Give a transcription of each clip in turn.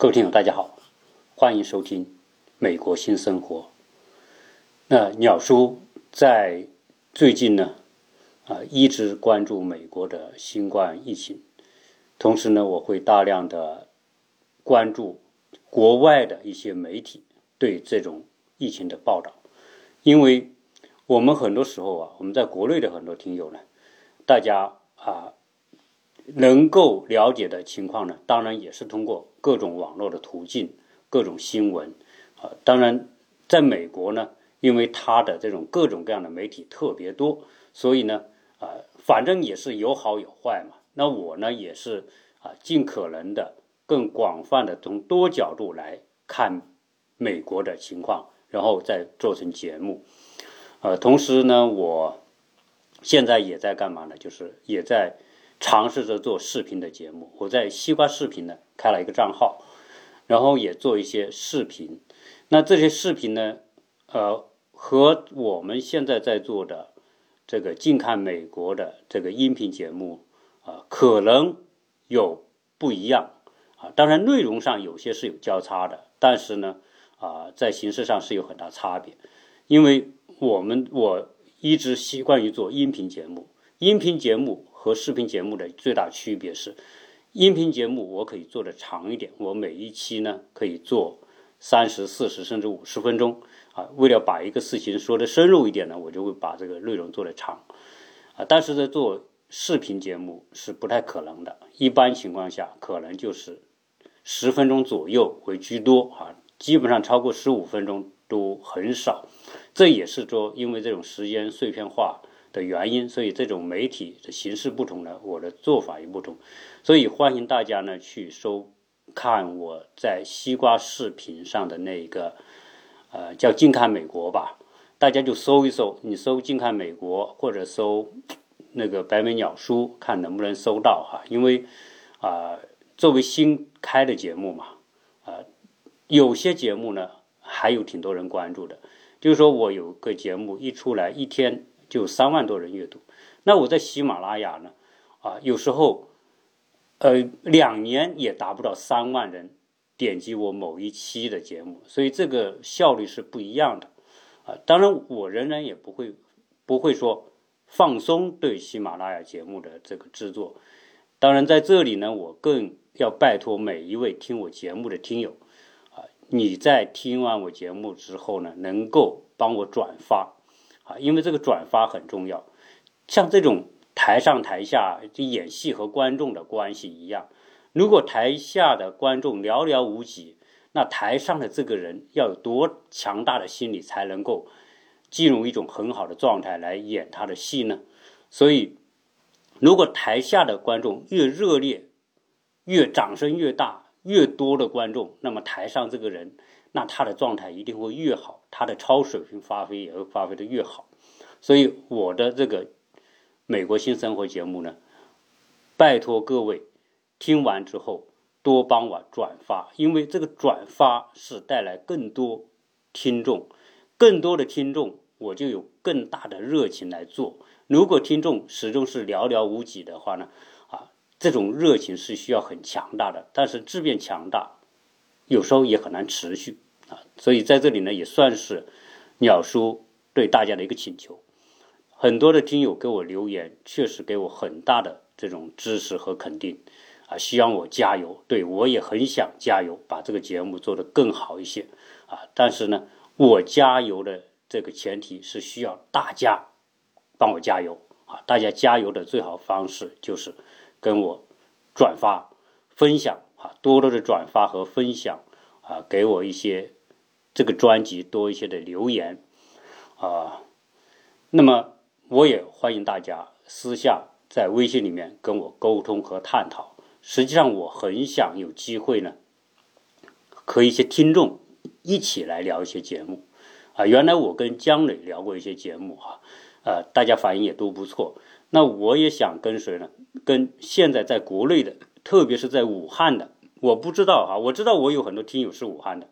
各位听友，大家好，欢迎收听《美国新生活》。那鸟叔在最近呢，啊，一直关注美国的新冠疫情，同时呢，我会大量的关注国外的一些媒体对这种疫情的报道，因为我们很多时候啊，我们在国内的很多听友呢，大家啊。能够了解的情况呢，当然也是通过各种网络的途径、各种新闻啊。当然，在美国呢，因为它的这种各种各样的媒体特别多，所以呢，啊，反正也是有好有坏嘛。那我呢，也是啊，尽可能的更广泛的从多角度来看美国的情况，然后再做成节目。呃，同时呢，我现在也在干嘛呢？就是也在。尝试着做视频的节目，我在西瓜视频呢开了一个账号，然后也做一些视频。那这些视频呢，呃，和我们现在在做的这个近看美国的这个音频节目啊，可能有不一样啊。当然内容上有些是有交叉的，但是呢，啊，在形式上是有很大差别。因为我们我一直习惯于做音频节目，音频节目。和视频节目的最大区别是，音频节目我可以做的长一点，我每一期呢可以做三十四十甚至五十分钟啊。为了把一个事情说的深入一点呢，我就会把这个内容做的长啊。但是在做视频节目是不太可能的，一般情况下可能就是十分钟左右为居多啊，基本上超过十五分钟都很少。这也是说，因为这种时间碎片化。的原因，所以这种媒体的形式不同呢，我的做法也不同，所以欢迎大家呢去收看我在西瓜视频上的那个，呃，叫“近看美国”吧，大家就搜一搜，你搜“近看美国”或者搜那个“白眉鸟书”，看能不能搜到哈，因为啊，作为新开的节目嘛，啊，有些节目呢还有挺多人关注的，就是说我有个节目一出来一天。就三万多人阅读，那我在喜马拉雅呢，啊，有时候，呃，两年也达不到三万人点击我某一期的节目，所以这个效率是不一样的，啊，当然我仍然也不会不会说放松对喜马拉雅节目的这个制作，当然在这里呢，我更要拜托每一位听我节目的听友，啊，你在听完我节目之后呢，能够帮我转发。啊，因为这个转发很重要，像这种台上台下这演戏和观众的关系一样，如果台下的观众寥寥无几，那台上的这个人要有多强大的心理才能够进入一种很好的状态来演他的戏呢？所以，如果台下的观众越热烈，越掌声越大，越多的观众，那么台上这个人。那他的状态一定会越好，他的超水平发挥也会发挥的越好。所以我的这个美国新生活节目呢，拜托各位听完之后多帮我转发，因为这个转发是带来更多听众，更多的听众我就有更大的热情来做。如果听众始终是寥寥无几的话呢，啊，这种热情是需要很强大的，但是质变强大。有时候也很难持续啊，所以在这里呢，也算是鸟叔对大家的一个请求。很多的听友给我留言，确实给我很大的这种支持和肯定啊，希望我加油。对我也很想加油，把这个节目做得更好一些啊。但是呢，我加油的这个前提是需要大家帮我加油啊。大家加油的最好方式就是跟我转发分享。啊，多多的转发和分享，啊，给我一些这个专辑多一些的留言，啊，那么我也欢迎大家私下在微信里面跟我沟通和探讨。实际上，我很想有机会呢，和一些听众一起来聊一些节目。啊，原来我跟姜磊聊过一些节目，哈，呃，大家反应也都不错。那我也想跟谁呢？跟现在在国内的。特别是在武汉的，我不知道啊，我知道我有很多听友是武汉的，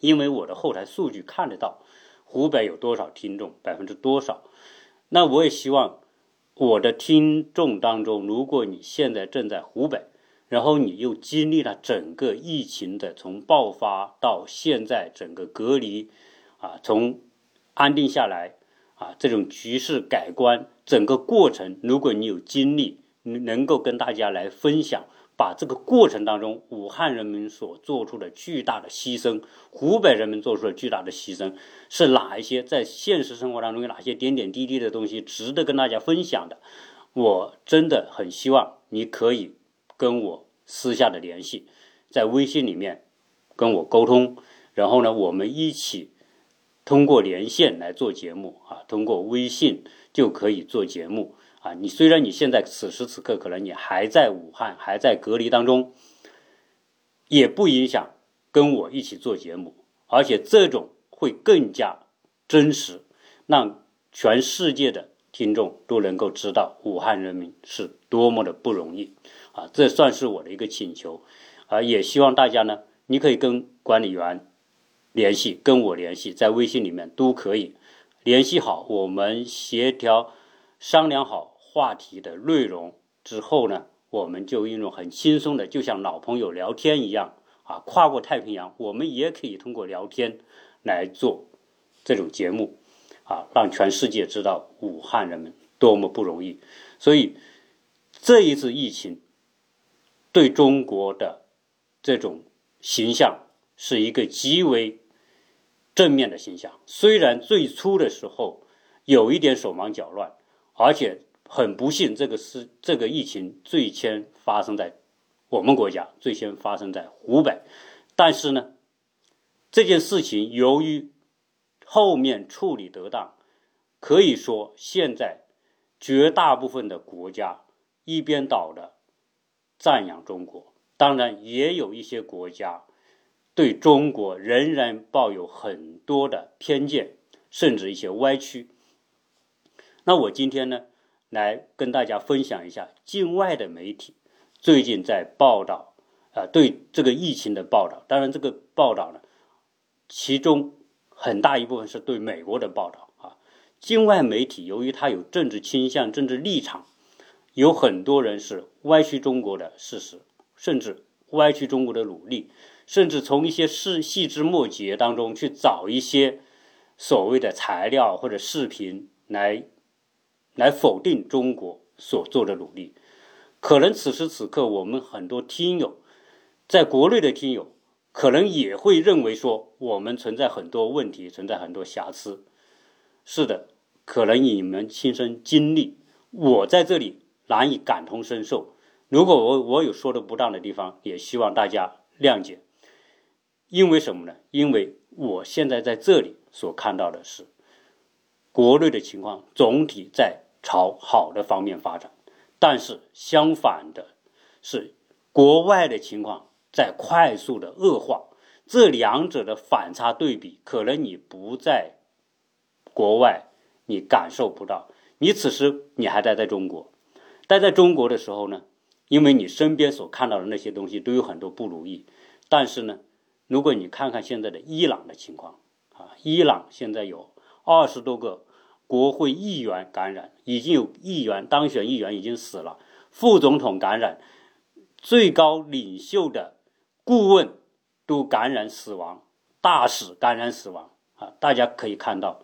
因为我的后台数据看得到，湖北有多少听众，百分之多少。那我也希望我的听众当中，如果你现在正在湖北，然后你又经历了整个疫情的从爆发到现在整个隔离，啊，从安定下来，啊，这种局势改观整个过程，如果你有经历，能够跟大家来分享。把这个过程当中，武汉人民所做出的巨大的牺牲，湖北人民做出的巨大的牺牲，是哪一些在现实生活当中有哪些点点滴滴的东西值得跟大家分享的？我真的很希望你可以跟我私下的联系，在微信里面跟我沟通，然后呢，我们一起通过连线来做节目啊，通过微信就可以做节目。啊，你虽然你现在此时此刻可能你还在武汉，还在隔离当中，也不影响跟我一起做节目，而且这种会更加真实，让全世界的听众都能够知道武汉人民是多么的不容易啊！这算是我的一个请求啊，也希望大家呢，你可以跟管理员联系，跟我联系，在微信里面都可以联系好，我们协调商量好。话题的内容之后呢，我们就一种很轻松的，就像老朋友聊天一样啊，跨过太平洋，我们也可以通过聊天来做这种节目啊，让全世界知道武汉人们多么不容易。所以这一次疫情对中国的这种形象是一个极为正面的形象。虽然最初的时候有一点手忙脚乱，而且。很不幸，这个是这个疫情最先发生在我们国家，最先发生在湖北。但是呢，这件事情由于后面处理得当，可以说现在绝大部分的国家一边倒的赞扬中国，当然也有一些国家对中国仍然抱有很多的偏见，甚至一些歪曲。那我今天呢？来跟大家分享一下境外的媒体最近在报道啊，对这个疫情的报道。当然，这个报道呢，其中很大一部分是对美国的报道啊。境外媒体由于它有政治倾向、政治立场，有很多人是歪曲中国的事实，甚至歪曲中国的努力，甚至从一些细细枝末节当中去找一些所谓的材料或者视频来。来否定中国所做的努力，可能此时此刻我们很多听友，在国内的听友，可能也会认为说我们存在很多问题，存在很多瑕疵。是的，可能你们亲身经历，我在这里难以感同身受。如果我我有说的不当的地方，也希望大家谅解。因为什么呢？因为我现在在这里所看到的是。国内的情况总体在朝好的方面发展，但是相反的是，国外的情况在快速的恶化。这两者的反差对比，可能你不在国外，你感受不到。你此时你还待在中国，待在中国的时候呢，因为你身边所看到的那些东西都有很多不如意。但是呢，如果你看看现在的伊朗的情况啊，伊朗现在有。二十多个国会议员感染，已经有议员当选议员已经死了，副总统感染，最高领袖的顾问都感染死亡，大使感染死亡啊！大家可以看到，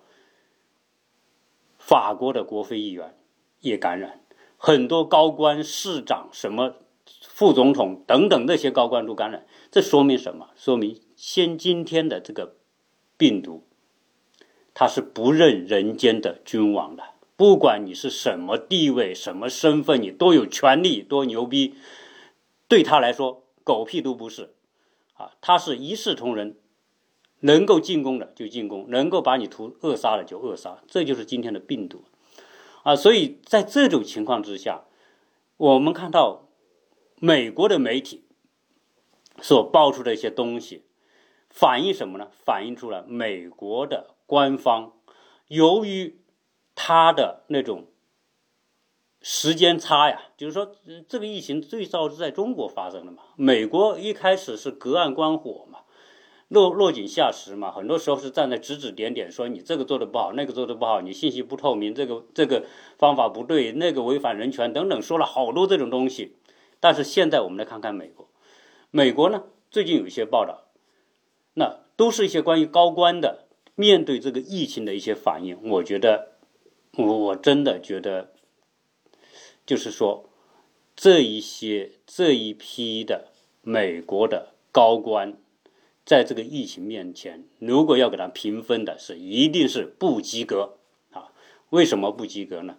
法国的国会议员也感染，很多高官、市长、什么副总统等等那些高官都感染，这说明什么？说明现今天的这个病毒。他是不认人间的君王的，不管你是什么地位、什么身份，你多有权利、多牛逼，对他来说狗屁都不是，啊，他是一视同仁，能够进攻的就进攻，能够把你屠扼杀的就扼杀，这就是今天的病毒，啊，所以在这种情况之下，我们看到美国的媒体所爆出的一些东西，反映什么呢？反映出了美国的。官方由于他的那种时间差呀，就是说这个疫情最早是在中国发生的嘛，美国一开始是隔岸观火嘛，落落井下石嘛，很多时候是站在指指点点，说你这个做的不好，那个做的不好，你信息不透明，这个这个方法不对，那个违反人权等等，说了好多这种东西，但是现在我们来看看美国，美国呢最近有一些报道，那都是一些关于高官的面对这个疫情的一些反应。我觉得，我我真的觉得，就是说，这一些这一批的美国的高官。在这个疫情面前，如果要给他评分的是，一定是不及格啊！为什么不及格呢？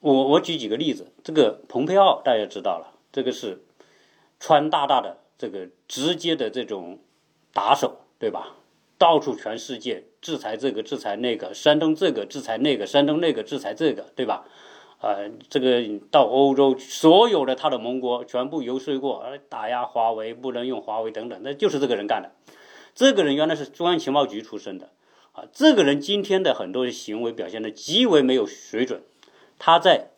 我我举几个例子，这个蓬佩奥大家知道了，这个是川大大的这个直接的这种打手，对吧？到处全世界制裁这个制裁那个，山东这个制裁那个，山东那个制裁这个，对吧？啊，这个到欧洲，所有的他的盟国全部游说过，打压华为，不能用华为等等，那就是这个人干的。这个人原来是中央情报局出身的，啊，这个人今天的很多行为表现的极为没有水准。他在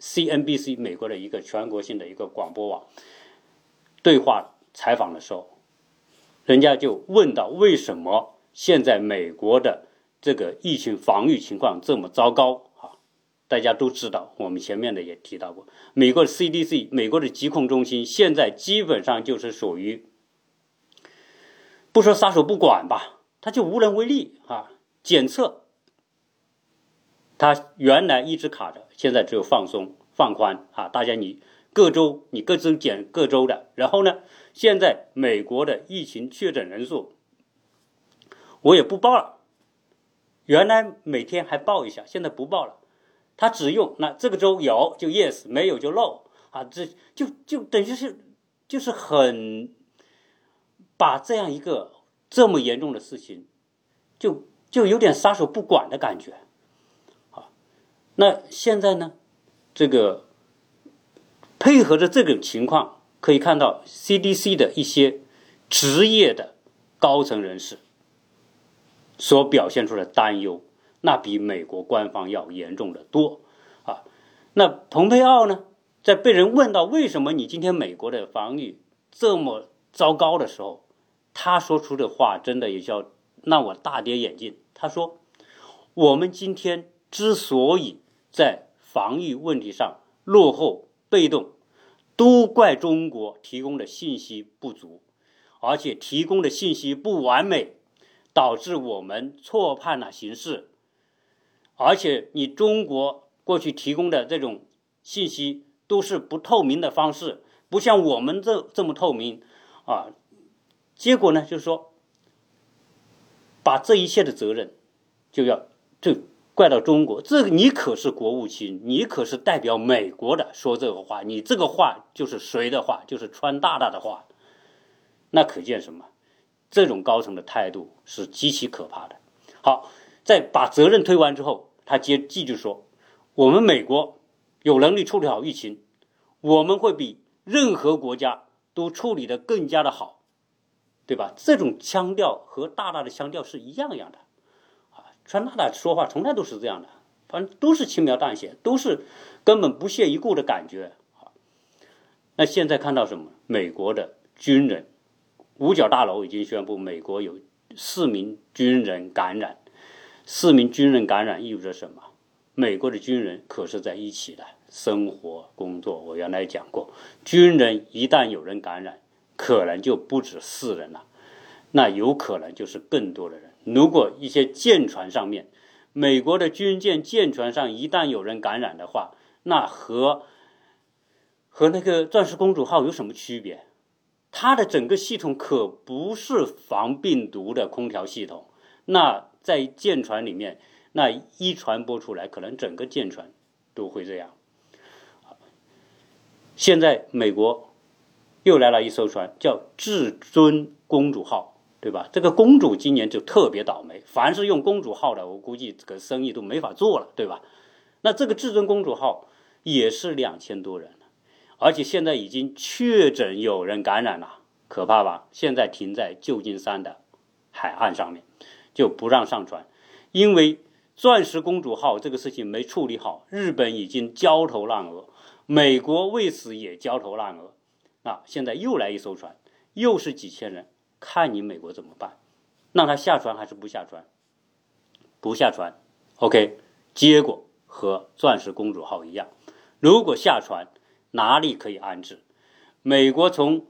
CNBC 美国的一个全国性的一个广播网对话采访的时候，人家就问到为什么现在美国的这个疫情防御情况这么糟糕？啊大家都知道，我们前面的也提到过，美国的 CDC，美国的疾控中心现在基本上就是属于不说撒手不管吧，他就无能为力啊。检测，他原来一直卡着，现在只有放松放宽啊。大家你各州你各自检各州的，然后呢，现在美国的疫情确诊人数我也不报了，原来每天还报一下，现在不报了。他只用那这个州有就 yes，没有就 no 啊，这就就等于是就是很把这样一个这么严重的事情，就就有点撒手不管的感觉，啊，那现在呢，这个配合着这种情况，可以看到 CDC 的一些职业的高层人士所表现出的担忧。那比美国官方要严重的多，啊，那蓬佩奥呢，在被人问到为什么你今天美国的防御这么糟糕的时候，他说出的话真的也叫让我大跌眼镜。他说，我们今天之所以在防御问题上落后被动，都怪中国提供的信息不足，而且提供的信息不完美，导致我们错判了形势。而且你中国过去提供的这种信息都是不透明的方式，不像我们这这么透明啊。结果呢，就是说，把这一切的责任就要就怪到中国。这个你可是国务卿，你可是代表美国的，说这个话，你这个话就是谁的话？就是川大大的话。那可见什么？这种高层的态度是极其可怕的。好。在把责任推完之后，他接继续说：“我们美国有能力处理好疫情，我们会比任何国家都处理的更加的好，对吧？”这种腔调和大大的腔调是一样一样的，川大大说话从来都是这样的，反正都是轻描淡写，都是根本不屑一顾的感觉。那现在看到什么？美国的军人，五角大楼已经宣布，美国有四名军人感染。四名军人感染意味着什么？美国的军人可是在一起的生活工作。我原来讲过，军人一旦有人感染，可能就不止四人了，那有可能就是更多的人。如果一些舰船上面，美国的军舰舰船上一旦有人感染的话，那和和那个钻石公主号有什么区别？它的整个系统可不是防病毒的空调系统，那。在舰船里面，那一传播出来，可能整个舰船都会这样。现在美国又来了一艘船，叫“至尊公主号”，对吧？这个公主今年就特别倒霉，凡是用公主号的，我估计这个生意都没法做了，对吧？那这个“至尊公主号”也是两千多人而且现在已经确诊有人感染了，可怕吧？现在停在旧金山的海岸上面。就不让上船，因为钻石公主号这个事情没处理好，日本已经焦头烂额，美国为此也焦头烂额。啊，现在又来一艘船，又是几千人，看你美国怎么办？让他下船还是不下船？不下船，OK，结果和钻石公主号一样，如果下船，哪里可以安置？美国从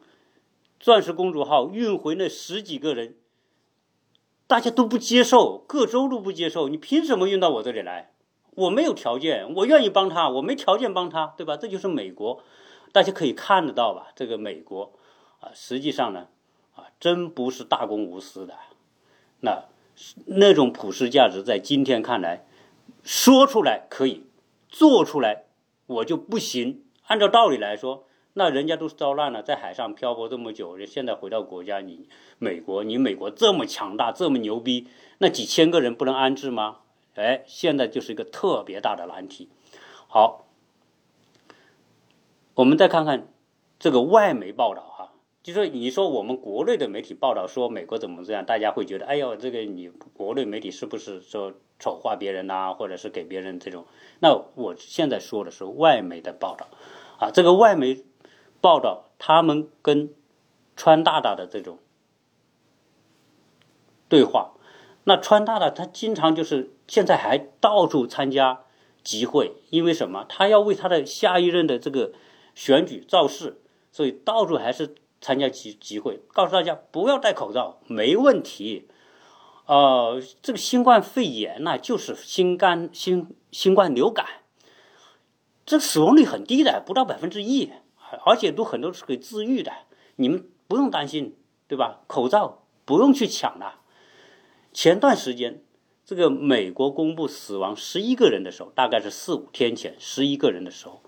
钻石公主号运回那十几个人，大家都不接受，各州都不接受，你凭什么运到我这里来？我没有条件，我愿意帮他，我没条件帮他，对吧？这就是美国，大家可以看得到吧？这个美国啊，实际上呢，啊，真不是大公无私的，那那种普世价值，在今天看来，说出来可以，做出来我就不行。按照道理来说，那人家都是遭难了，在海上漂泊这么久，现在回到国家，你美国，你美国这么强大，这么牛逼，那几千个人不能安置吗？哎，现在就是一个特别大的难题。好，我们再看看这个外媒报道哈，就说你说我们国内的媒体报道说美国怎么这样，大家会觉得，哎呦，这个你国内媒体是不是说丑化别人呐，或者是给别人这种？那我现在说的是外媒的报道啊，这个外媒报道他们跟川大大的这种对话。那川大大他经常就是现在还到处参加集会，因为什么？他要为他的下一任的这个选举造势，所以到处还是参加集集会，告诉大家不要戴口罩，没问题。呃，这个新冠肺炎呢，就是新冠新新冠流感，这死亡率很低的，不到百分之一，而且都很多是可以治愈的，你们不用担心，对吧？口罩不用去抢了。前段时间，这个美国公布死亡十一个人的时候，大概是四五天前，十一个人的时候，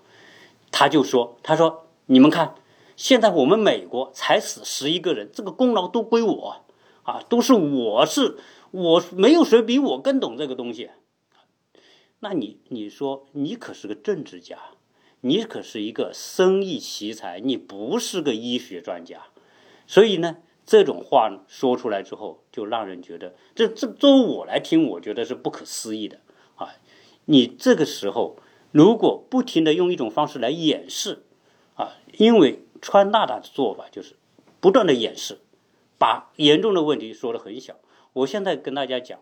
他就说：“他说你们看，现在我们美国才死十一个人，这个功劳都归我啊，都是我是我没有谁比我更懂这个东西。那你你说你可是个政治家，你可是一个生意奇才，你不是个医学专家，所以呢。”这种话说出来之后，就让人觉得，这这作为我来听，我觉得是不可思议的啊！你这个时候如果不停的用一种方式来掩饰啊，因为川大大的做法就是不断的掩饰，把严重的问题说的很小。我现在跟大家讲，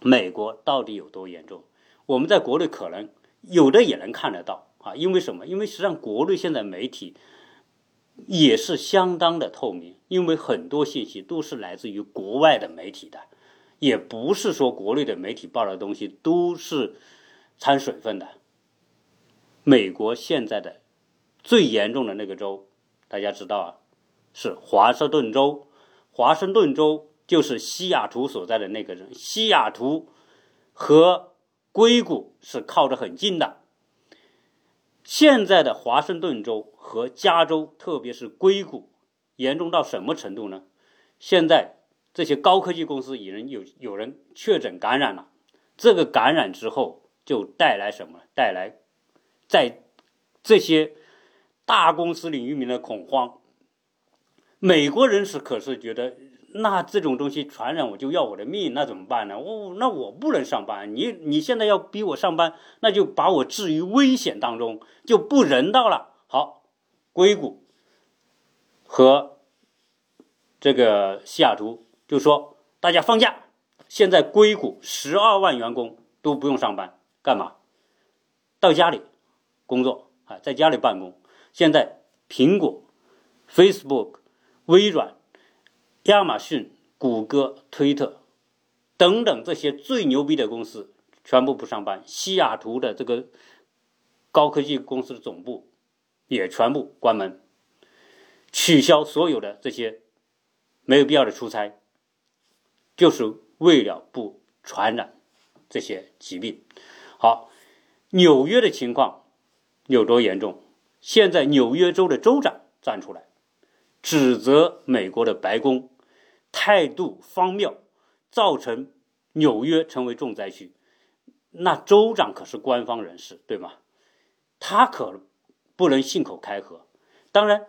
美国到底有多严重？我们在国内可能有的也能看得到啊，因为什么？因为实际上国内现在媒体。也是相当的透明，因为很多信息都是来自于国外的媒体的，也不是说国内的媒体报的东西都是掺水分的。美国现在的最严重的那个州，大家知道啊，是华盛顿州。华盛顿州就是西雅图所在的那个人，西雅图和硅谷是靠着很近的。现在的华盛顿州和加州，特别是硅谷，严重到什么程度呢？现在这些高科技公司已经有有人确诊感染了，这个感染之后就带来什么？带来在这些大公司领域里面的恐慌。美国人是可是觉得。那这种东西传染，我就要我的命，那怎么办呢？我那我不能上班，你你现在要逼我上班，那就把我置于危险当中，就不人道了。好，硅谷和这个西雅图就说大家放假，现在硅谷十二万员工都不用上班，干嘛？到家里工作啊，在家里办公。现在苹果、Facebook、微软。亚马逊、谷歌、推特等等这些最牛逼的公司全部不上班，西雅图的这个高科技公司的总部也全部关门，取消所有的这些没有必要的出差，就是为了不传染这些疾病。好，纽约的情况有多严重？现在纽约州的州长站出来指责美国的白宫。态度荒谬，造成纽约成为重灾区。那州长可是官方人士，对吗？他可不能信口开河。当然，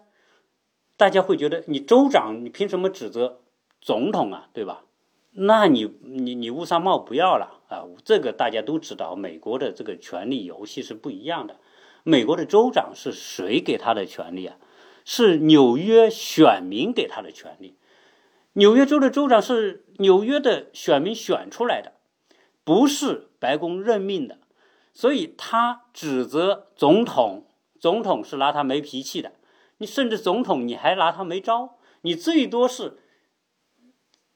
大家会觉得你州长，你凭什么指责总统啊？对吧？那你你你乌纱帽不要了啊！这个大家都知道，美国的这个权力游戏是不一样的。美国的州长是谁给他的权利啊？是纽约选民给他的权利。纽约州的州长是纽约的选民选出来的，不是白宫任命的，所以他指责总统，总统是拿他没脾气的，你甚至总统你还拿他没招，你最多是，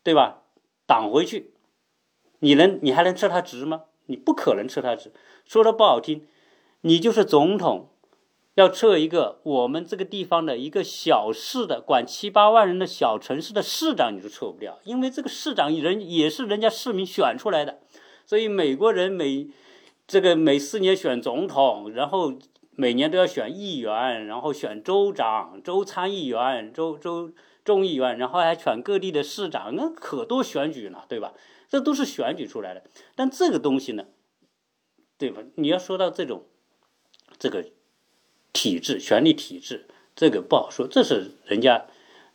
对吧？挡回去，你能你还能撤他职吗？你不可能撤他职。说的不好听，你就是总统，要撤一个我们这个地方的一个小市的管七八万人的小城市的市长，你都撤不掉，因为这个市长人也是人家市民选出来的，所以美国人每这个每四年选总统，然后。每年都要选议员，然后选州长、州参议员、州州众议员，然后还选各地的市长，那可多选举呢，对吧？这都是选举出来的。但这个东西呢，对吧？你要说到这种这个体制、权力体制，这个不好说。这是人家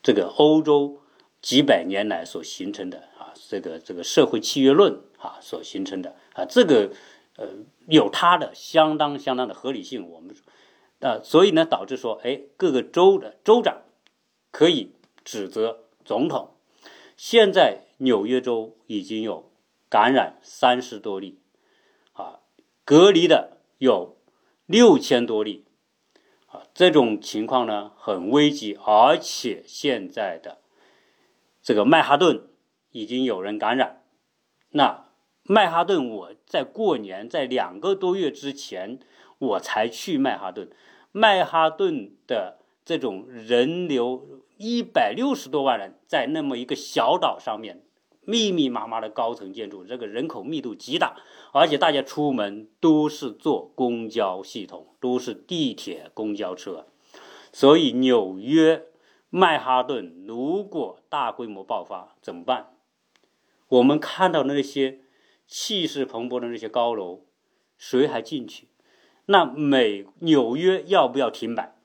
这个欧洲几百年来所形成的啊，这个这个社会契约论啊所形成的啊，这个。呃，有它的相当相当的合理性，我们啊，所以呢，导致说，哎，各个州的州长可以指责总统。现在纽约州已经有感染三十多例，啊，隔离的有六千多例，啊，这种情况呢很危急，而且现在的这个曼哈顿已经有人感染，那。曼哈顿，我在过年，在两个多月之前，我才去曼哈顿。曼哈顿的这种人流一百六十多万人，在那么一个小岛上面，密密麻麻的高层建筑，这个人口密度极大，而且大家出门都是坐公交系统，都是地铁、公交车，所以纽约曼哈顿如果大规模爆发怎么办？我们看到的那些。气势蓬勃的那些高楼，谁还进去？那美纽约要不要停摆？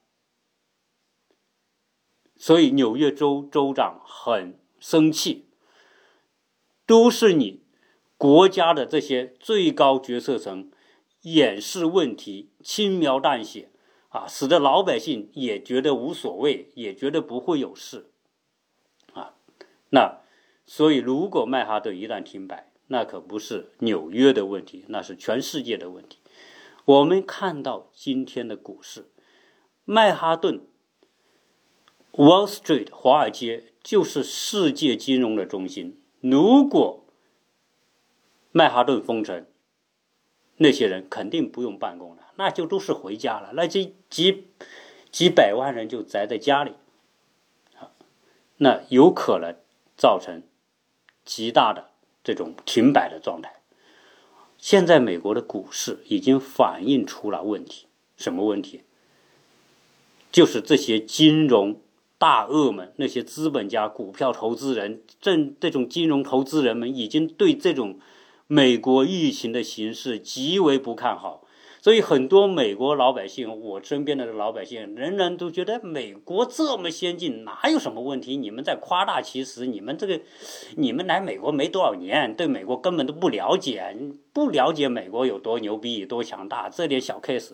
所以纽约州州长很生气，都是你国家的这些最高决策层掩饰问题、轻描淡写啊，使得老百姓也觉得无所谓，也觉得不会有事啊。那所以，如果曼哈顿一旦停摆，那可不是纽约的问题，那是全世界的问题。我们看到今天的股市，曼哈顿 （Wall Street） 华尔街就是世界金融的中心。如果曼哈顿封城，那些人肯定不用办公了，那就都是回家了。那这几几百万人就宅在家里，那有可能造成极大的。这种停摆的状态，现在美国的股市已经反映出了问题。什么问题？就是这些金融大鳄们、那些资本家、股票投资人、正这种金融投资人们，已经对这种美国疫情的形势极为不看好。所以很多美国老百姓，我身边的老百姓，人人都觉得美国这么先进，哪有什么问题？你们在夸大其词，你们这个，你们来美国没多少年，对美国根本都不了解，不了解美国有多牛逼、多强大，这点小 case，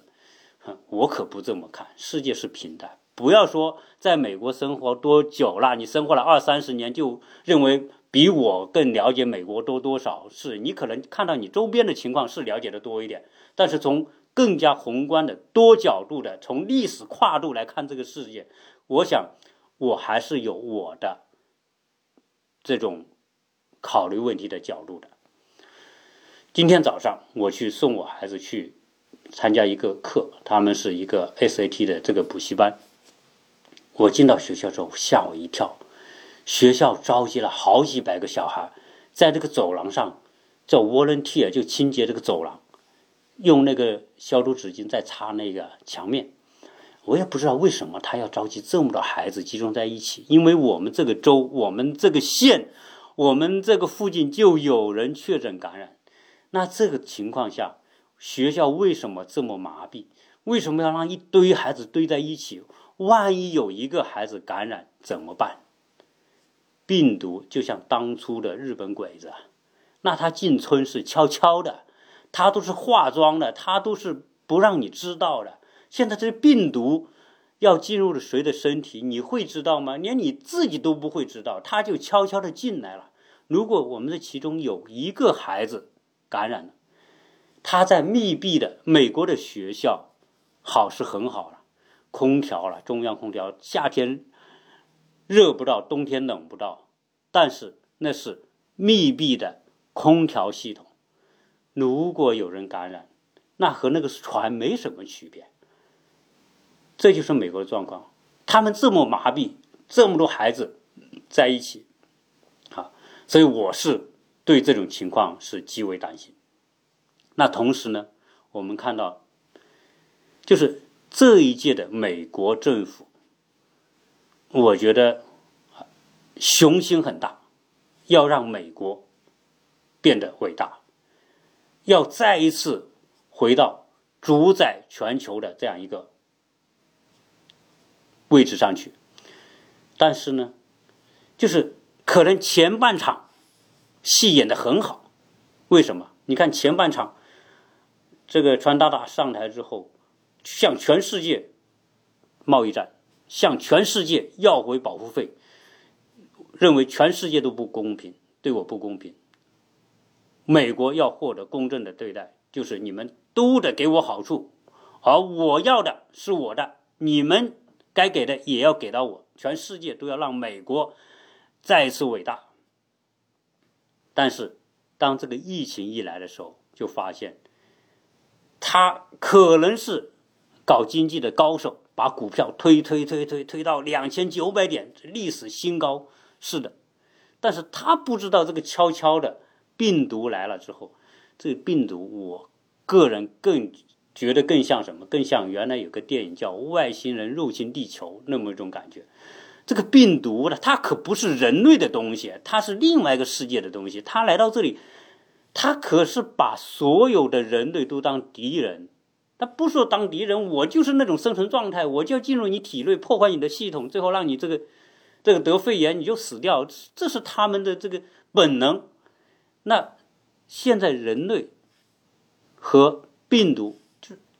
哼，我可不这么看。世界是平的，不要说在美国生活多久了，你生活了二三十年，就认为比我更了解美国多多少？是你可能看到你周边的情况是了解的多一点，但是从更加宏观的、多角度的，从历史跨度来看这个世界，我想我还是有我的这种考虑问题的角度的。今天早上我去送我孩子去参加一个课，他们是一个 SAT 的这个补习班。我进到学校之后吓我一跳，学校召集了好几百个小孩，在这个走廊上叫 volunteer 就清洁这个走廊。用那个消毒纸巾在擦那个墙面，我也不知道为什么他要召集这么多孩子集中在一起。因为我们这个州、我们这个县、我们这个附近就有人确诊感染，那这个情况下，学校为什么这么麻痹？为什么要让一堆孩子堆在一起？万一有一个孩子感染怎么办？病毒就像当初的日本鬼子，那他进村是悄悄的。他都是化妆的，他都是不让你知道的。现在这病毒要进入了谁的身体，你会知道吗？连你自己都不会知道，他就悄悄的进来了。如果我们的其中有一个孩子感染了，他在密闭的美国的学校，好是很好了。空调了，中央空调，夏天热不到，冬天冷不到，但是那是密闭的空调系统，如果有人感染，那和那个船没什么区别。这就是美国的状况，他们这么麻痹，这么多孩子在一起，啊，所以我是对这种情况是极为担心。那同时呢，我们看到，就是这一届的美国政府，我觉得雄心很大，要让美国变得伟大，要再一次回到主宰全球的这样一个位置上去。但是呢，就是可能前半场戏演的很好，为什么？你看前半场。这个川大大上台之后，向全世界贸易战，向全世界要回保护费，认为全世界都不公平，对我不公平。美国要获得公正的对待，就是你们都得给我好处，而我要的是我的，你们该给的也要给到我。全世界都要让美国再次伟大。但是，当这个疫情一来的时候，就发现。他可能是搞经济的高手，把股票推推推推推到两千九百点历史新高，是的。但是他不知道这个悄悄的病毒来了之后，这个病毒，我个人更觉得更像什么？更像原来有个电影叫《外星人入侵地球》那么一种感觉。这个病毒呢，它可不是人类的东西，它是另外一个世界的东西，它来到这里。它可是把所有的人类都当敌人，他不说当敌人，我就是那种生存状态，我就要进入你体内，破坏你的系统，最后让你这个这个得肺炎，你就死掉，这是他们的这个本能。那现在人类和病毒，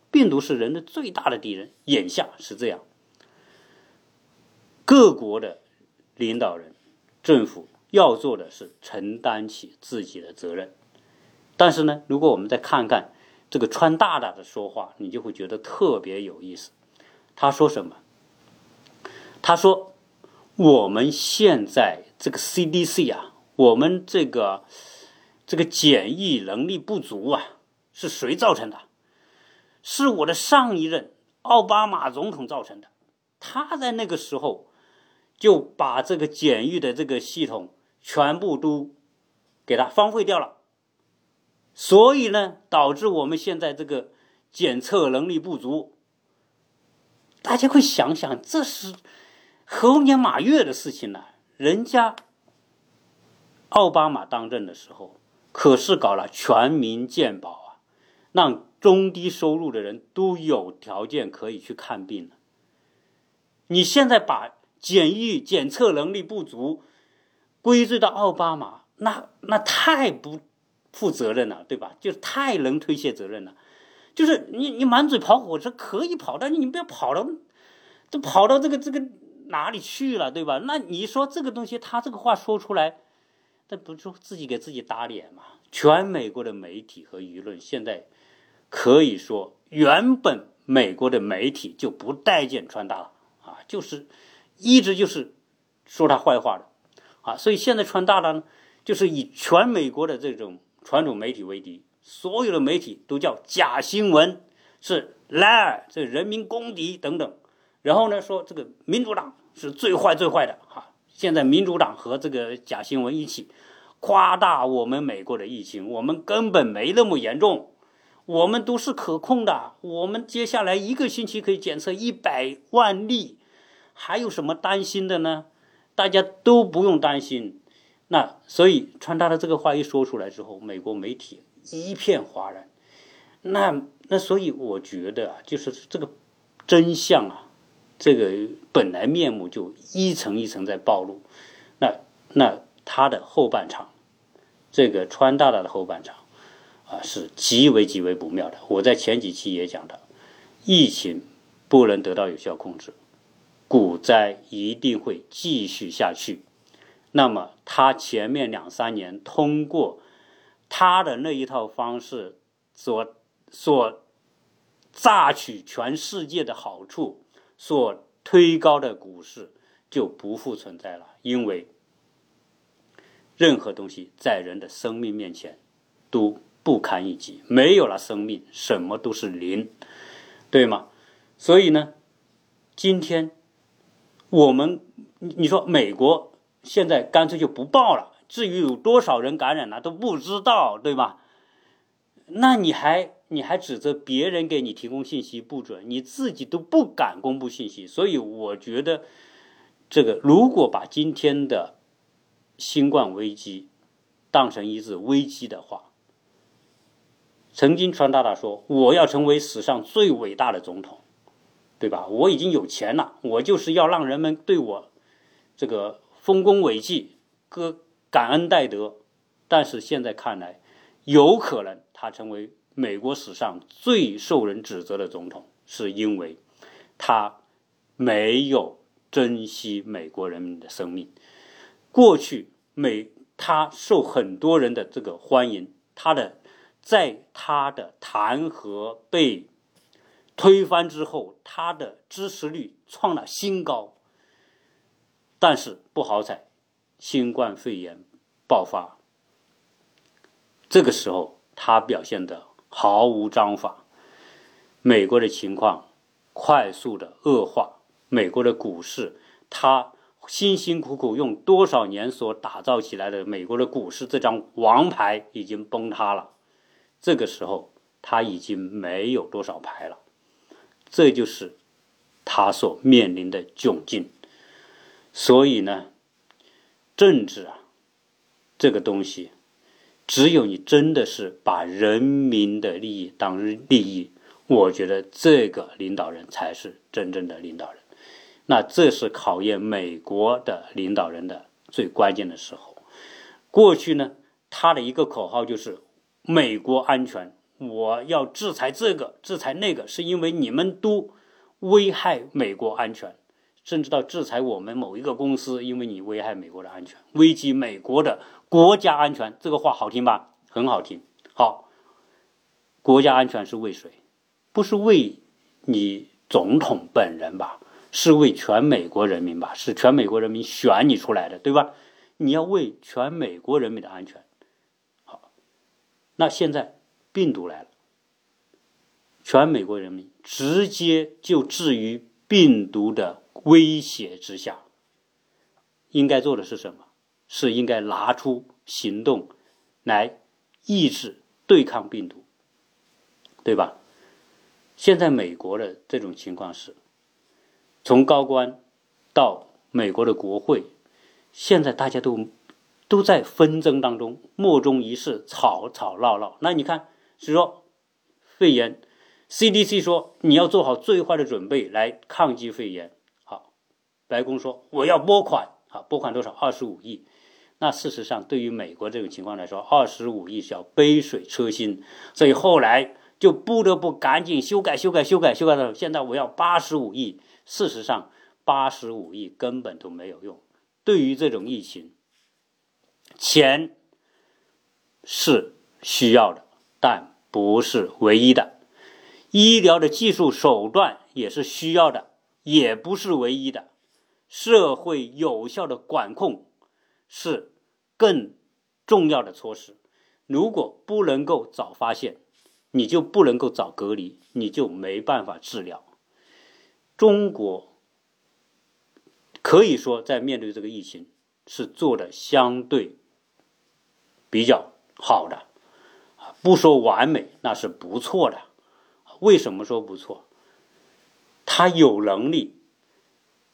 病毒是人的最大的敌人，眼下是这样。各国的领导人、政府要做的是承担起自己的责任。但是呢，如果我们再看看这个川大大的说话，你就会觉得特别有意思。他说什么？他说：“我们现在这个 CDC 啊，我们这个这个检疫能力不足啊，是谁造成的？是我的上一任奥巴马总统造成的。他在那个时候就把这个检疫的这个系统全部都给他荒废掉了。”所以呢，导致我们现在这个检测能力不足。大家会想想，这是猴年马月的事情呢。人家奥巴马当政的时候，可是搞了全民健保啊，让中低收入的人都有条件可以去看病了。你现在把检疫检测能力不足归罪到奥巴马，那那太不。负责任了，对吧？就是太能推卸责任了，就是你你满嘴跑火车可以跑，但是你不要跑到，都跑到这个这个哪里去了，对吧？那你说这个东西，他这个话说出来，那不就自己给自己打脸吗？全美国的媒体和舆论现在可以说，原本美国的媒体就不待见川大了啊，就是一直就是说他坏话的啊，所以现在川大了呢，就是以全美国的这种。传统媒体为敌，所有的媒体都叫假新闻，是 lie，这人民公敌等等。然后呢，说这个民主党是最坏最坏的哈。现在民主党和这个假新闻一起夸大我们美国的疫情，我们根本没那么严重，我们都是可控的。我们接下来一个星期可以检测一百万例，还有什么担心的呢？大家都不用担心。那所以川大的这个话一说出来之后，美国媒体一片哗然。那那所以我觉得啊，就是这个真相啊，这个本来面目就一层一层在暴露。那那他的后半场，这个川大大的后半场啊，是极为极为不妙的。我在前几期也讲到，疫情不能得到有效控制，股灾一定会继续下去。那么他前面两三年通过他的那一套方式所所榨取全世界的好处，所推高的股市就不复存在了，因为任何东西在人的生命面前都不堪一击，没有了生命，什么都是零，对吗？所以呢，今天我们你说美国现在干脆就不报了，至于有多少人感染了都不知道，对吧？那你还你还指责别人给你提供信息不准，你自己都不敢公布信息，所以我觉得这个如果把今天的新冠危机当成一次危机的话，曾经川大大说我要成为史上最伟大的总统。对吧？我已经有钱了，我就是要让人们对我这个丰功伟绩、歌感恩戴德。但是现在看来，有可能他成为美国史上最受人指责的总统，是因为他没有珍惜美国人民的生命。过去美他受很多人的这个欢迎，他的在他的弹劾被。推翻之后，他的支持率创了新高。但是不好彩，新冠肺炎爆发，这个时候他表现的毫无章法，美国的情况快速的恶化，美国的股市，他辛辛苦苦用多少年所打造起来的美国的股市这张王牌已经崩塌了。这个时候他已经没有多少牌了。这就是他所面临的窘境。所以呢，政治啊，这个东西，只有你真的是把人民的利益当利益，我觉得这个领导人才是真正的领导人。那这是考验美国的领导人的最关键的时候。过去呢，他的一个口号就是“美国安全”。我要制裁这个，制裁那个，是因为你们都危害美国安全，甚至到制裁我们某一个公司，因为你危害美国的安全，危及美国的国家安全。这个话好听吧？很好听。好，国家安全是为谁？不是为你总统本人吧？是为全美国人民吧？是全美国人民选你出来的，对吧？你要为全美国人民的安全。好，那现在。病毒来了，全美国人民直接就置于病毒的威胁之下。应该做的是什么？是应该拿出行动来抑制、对抗病毒，对吧？现在美国的这种情况是，从高官到美国的国会，现在大家都都在纷争当中，莫衷一是，吵吵闹闹。那你看。是说，肺炎，CDC 说你要做好最坏的准备来抗击肺炎。白宫说我要拨款，啊，拨款多少？二十五亿。那事实上，对于美国这种情况来说，二十五亿叫杯水车薪。所以后来就不得不赶紧修改、修改、修改、修改到现在我要八十五亿。事实上，八十五亿根本都没有用。对于这种疫情，钱是需要的。但不是唯一的，医疗的技术手段也是需要的，也不是唯一的。社会有效的管控是更重要的措施。如果不能够早发现，你就不能够早隔离，你就没办法治疗。中国可以说在面对这个疫情是做的相对比较好的。不说完美，那是不错的。为什么说不错？他有能力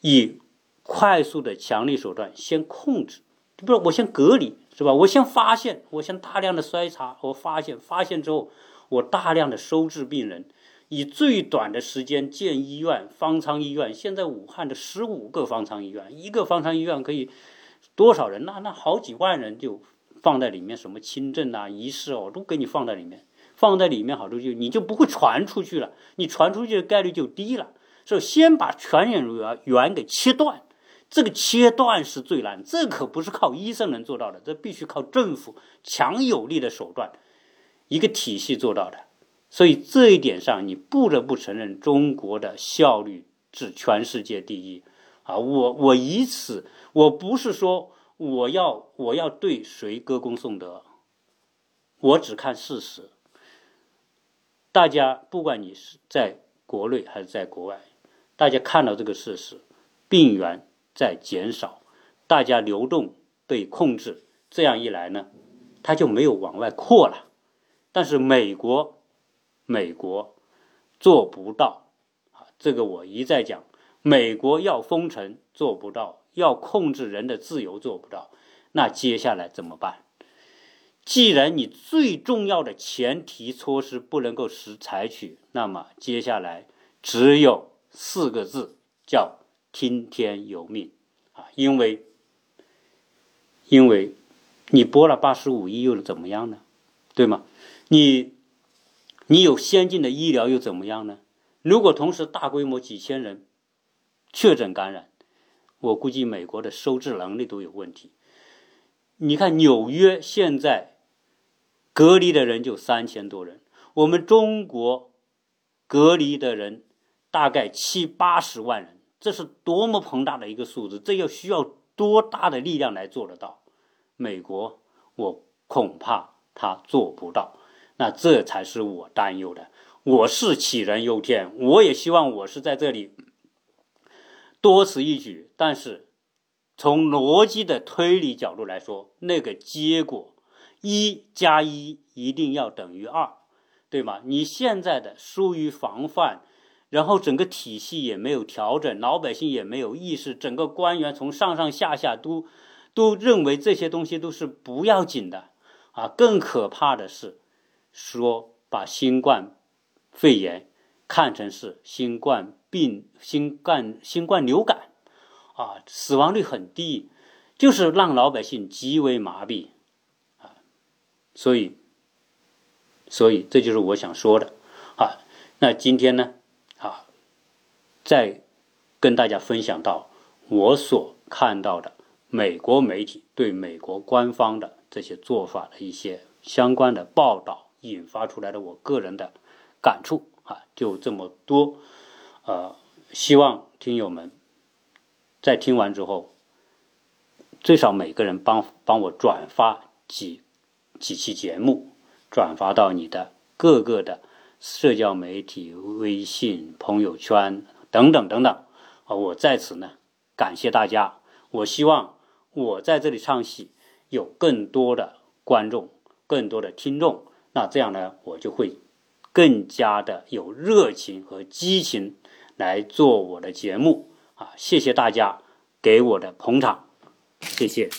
以快速的强力手段先控制，就比如我先隔离，是吧？我先发现，我先大量的筛查，我发现，发现之后，我大量的收治病人，以最短的时间建医院、方舱医院。现在武汉的十五个方舱医院，一个方舱医院可以多少人？那那好几万人就。放在里面，什么轻症啊、疑似哦，都给你放在里面。放在里面好处就你就不会传出去了，你传出去的概率就低了。所以先把传染源源给切断，这个切断是最难，这可不是靠医生能做到的，这必须靠政府强有力的手段，一个体系做到的。所以这一点上，你不得不承认中国的效率是全世界第一啊！我我以此，我不是说我要我要对谁歌功颂德，我只看事实。大家不管你是在国内还是在国外，大家看到这个事实，病源在减少，大家流动被控制，这样一来呢，它就没有往外扩了。但是美国，美国做不到啊！这个我一再讲，美国要封城做不到，要控制人的自由做不到，那接下来怎么办？既然你最重要的前提措施不能够实采取，那么接下来只有四个字，叫听天由命啊！因为，因为你拨了八十五亿又怎么样呢？对吗？你，你有先进的医疗又怎么样呢？如果同时大规模几千人确诊感染，我估计美国的收治能力都有问题。你看纽约现在。隔离的人就三千多人，我们中国隔离的人大概七八十万人，这是多么庞大的一个数字！这要需要多大的力量来做得到？美国，我恐怕他做不到。那这才是我担忧的。我是杞人忧天，我也希望我是在这里多此一举。但是从逻辑的推理角度来说，那个结果。一加一一定要等于二，对吗？你现在的疏于防范，然后整个体系也没有调整，老百姓也没有意识，整个官员从上上下下都都认为这些东西都是不要紧的啊！更可怕的是，说把新冠肺炎看成是新冠病、新冠新冠流感啊，死亡率很低，就是让老百姓极为麻痹。啊所以，所以这就是我想说的，啊，那今天呢，再跟大家分享到我所看到的美国媒体对美国官方的这些做法的一些相关的报道引发出来的我个人的感触啊，就这么多，呃，希望听友们在听完之后，最少每个人帮帮我转发几。几期节目转发到你的各个的社交媒体、微信、朋友圈等等等等啊！我在此呢感谢大家。我希望我在这里唱戏有更多的观众、更多的听众，那这样呢我就会更加的有热情和激情来做我的节目啊！谢谢大家给我的捧场，谢谢。